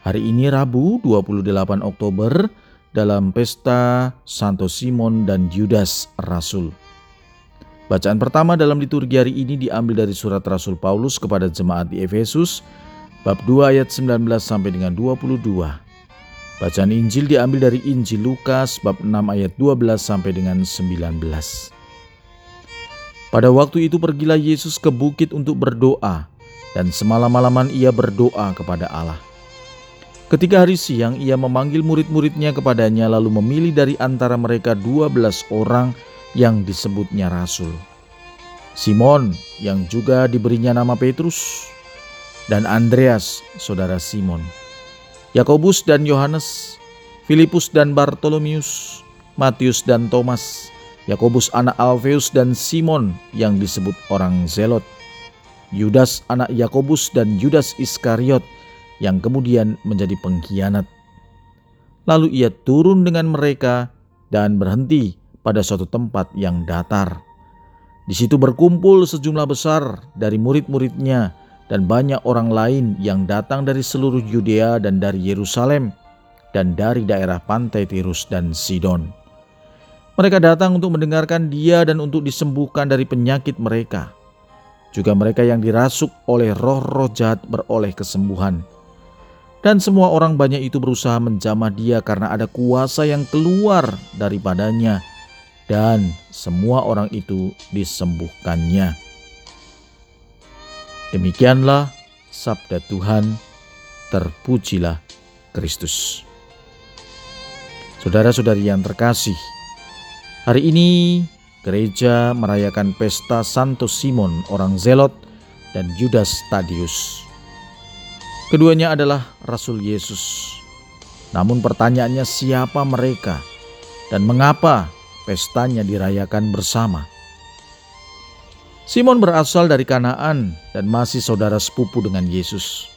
Hari ini Rabu 28 Oktober dalam pesta Santo Simon dan Yudas Rasul. Bacaan pertama dalam liturgi hari ini diambil dari surat Rasul Paulus kepada jemaat di Efesus bab 2 ayat 19 sampai dengan 22. Bacaan Injil diambil dari Injil Lukas bab 6 ayat 12 sampai dengan 19. Pada waktu itu pergilah Yesus ke bukit untuk berdoa dan semalam-malaman ia berdoa kepada Allah. Ketika hari siang ia memanggil murid-muridnya kepadanya lalu memilih dari antara mereka dua belas orang yang disebutnya rasul. Simon yang juga diberinya nama Petrus dan Andreas saudara Simon. Yakobus dan Yohanes, Filipus dan Bartolomius, Matius dan Thomas, Yakobus anak Alfeus dan Simon yang disebut orang Zelot, Yudas anak Yakobus dan Yudas Iskariot yang kemudian menjadi pengkhianat. Lalu ia turun dengan mereka dan berhenti pada suatu tempat yang datar. Di situ berkumpul sejumlah besar dari murid-muridnya dan banyak orang lain yang datang dari seluruh Yudea dan dari Yerusalem dan dari daerah pantai Tirus dan Sidon. Mereka datang untuk mendengarkan dia dan untuk disembuhkan dari penyakit mereka. Juga mereka yang dirasuk oleh roh-roh jahat beroleh kesembuhan. Dan semua orang banyak itu berusaha menjamah dia karena ada kuasa yang keluar daripadanya dan semua orang itu disembuhkannya. Demikianlah sabda Tuhan, terpujilah Kristus. Saudara-saudari yang terkasih, hari ini gereja merayakan pesta Santo Simon orang Zelot dan Judas Tadius. Keduanya adalah Rasul Yesus. Namun pertanyaannya siapa mereka dan mengapa pestanya dirayakan bersama. Simon berasal dari Kanaan dan masih saudara sepupu dengan Yesus.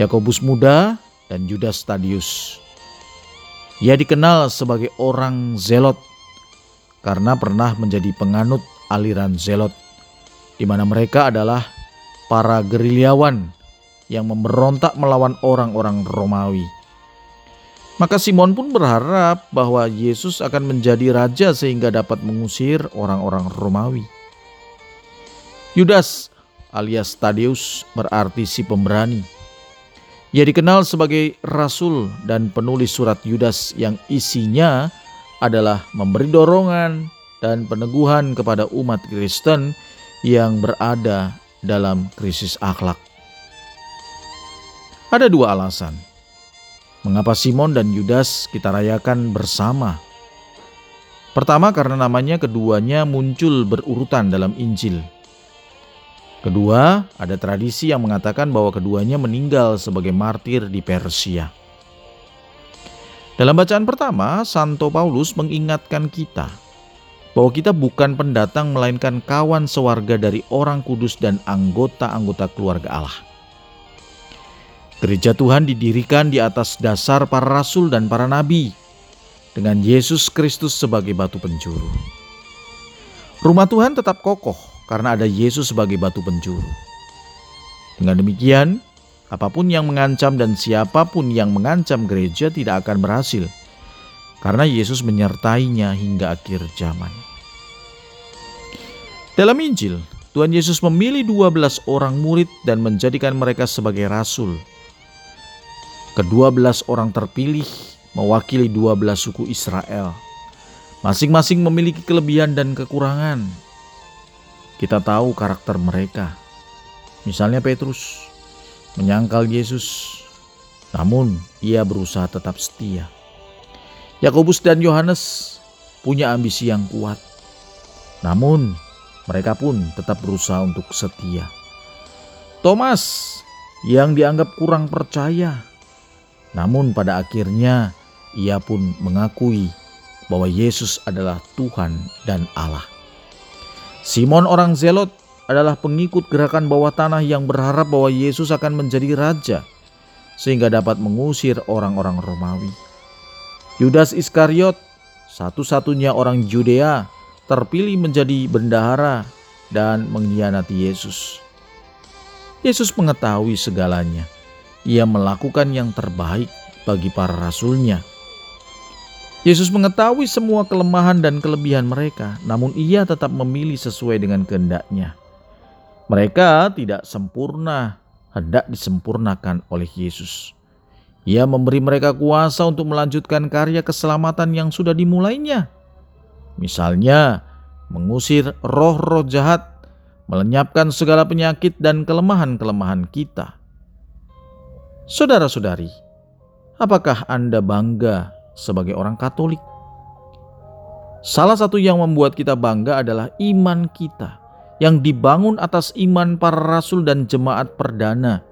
Yakobus muda dan Judas Tadius. Ia dikenal sebagai orang Zelot karena pernah menjadi penganut aliran Zelot, di mana mereka adalah para gerilyawan yang memberontak melawan orang-orang Romawi. Maka Simon pun berharap bahwa Yesus akan menjadi raja sehingga dapat mengusir orang-orang Romawi. Yudas alias Tadeus berarti si pemberani. Ia dikenal sebagai rasul dan penulis surat Yudas yang isinya adalah memberi dorongan dan peneguhan kepada umat Kristen yang berada dalam krisis akhlak. Ada dua alasan Mengapa Simon dan Yudas kita rayakan bersama? Pertama karena namanya keduanya muncul berurutan dalam Injil. Kedua, ada tradisi yang mengatakan bahwa keduanya meninggal sebagai martir di Persia. Dalam bacaan pertama, Santo Paulus mengingatkan kita bahwa kita bukan pendatang melainkan kawan sewarga dari orang kudus dan anggota-anggota keluarga Allah. Gereja Tuhan didirikan di atas dasar para rasul dan para nabi, dengan Yesus Kristus sebagai batu penjuru. Rumah Tuhan tetap kokoh karena ada Yesus sebagai batu penjuru. Dengan demikian, apa pun yang mengancam dan siapa pun yang mengancam gereja tidak akan berhasil, karena Yesus menyertainya hingga akhir zaman. Dalam Injil, Tuhan Yesus memilih 12 orang murid dan menjadikan mereka sebagai rasul Kedua belas orang terpilih mewakili dua belas suku Israel. Masing-masing memiliki kelebihan dan kekurangan. Kita tahu karakter mereka. Misalnya Petrus menyangkal Yesus, namun ia berusaha tetap setia. Yakobus dan Yohanes punya ambisi yang kuat, namun mereka pun tetap berusaha untuk setia. Thomas yang dianggap kurang percaya Namun pada akhirnya ia pun mengakui bahwa Yesus adalah Tuhan dan Allah. Simon orang Zelot adalah pengikut gerakan bawah tanah yang berharap bahwa Yesus akan menjadi raja sehingga dapat mengusir orang-orang Romawi. Yudas Iskariot, satu-satunya orang Judea, terpilih menjadi bendahara dan mengkhianati Yesus. Yesus mengetahui segalanya. Ia melakukan yang terbaik bagi para rasulnya. Yesus mengetahui semua kelemahan dan kelebihan mereka, namun ia tetap memilih sesuai dengan kehendaknya. Mereka tidak sempurna, hendak disempurnakan oleh Yesus. Ia memberi mereka kuasa untuk melanjutkan karya keselamatan yang sudah dimulainya. Misalnya, mengusir roh-roh jahat melenyapkan segala penyakit dan kelemahan-kelemahan kita. Saudara-saudari, apakah Anda bangga sebagai orang Katolik? Salah satu yang membuat kita bangga adalah iman kita yang dibangun atas iman para rasul dan jemaat perdana.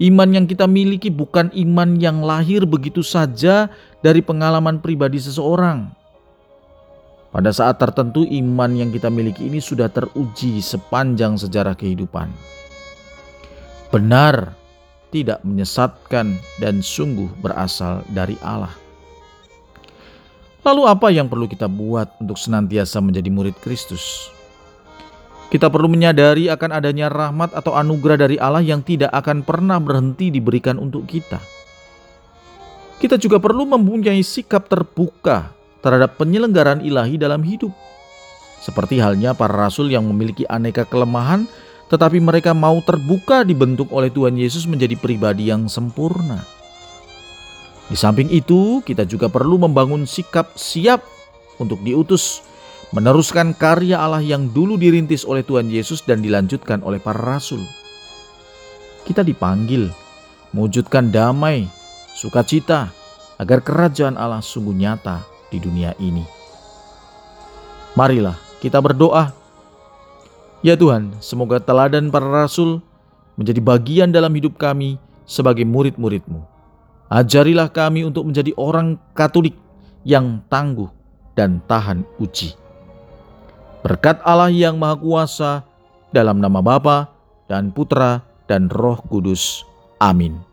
Iman yang kita miliki bukan iman yang lahir begitu saja dari pengalaman pribadi seseorang, pada saat tertentu iman yang kita miliki ini sudah teruji sepanjang sejarah kehidupan. Benar, tidak menyesatkan dan sungguh berasal dari Allah. Lalu apa yang perlu kita buat untuk senantiasa menjadi murid Kristus? Kita perlu menyadari akan adanya rahmat atau anugerah dari Allah yang tidak akan pernah berhenti diberikan untuk kita. Kita juga perlu mempunyai sikap terbuka terhadap penyelenggaraan ilahi dalam hidup. Seperti halnya para rasul yang memiliki aneka kelemahan, tetapi mereka mau terbuka dibentuk oleh Tuhan Yesus menjadi pribadi yang sempurna. Di samping itu, kita juga perlu membangun sikap siap untuk diutus, meneruskan karya Allah yang dulu dirintis oleh Tuhan Yesus dan dilanjutkan oleh para rasul. Kita dipanggil mewujudkan damai, sukacita, agar kerajaan Allah sungguh nyata di dunia ini. Marilah kita berdoa. Ya Tuhan, semoga teladan para rasul menjadi bagian dalam hidup kami sebagai murid-muridmu. Ajarilah kami untuk menjadi orang Katolik yang tangguh dan tahan uji. Berkat Allah yang Maha Kuasa, dalam nama Bapa dan Putra dan Roh Kudus. Amin.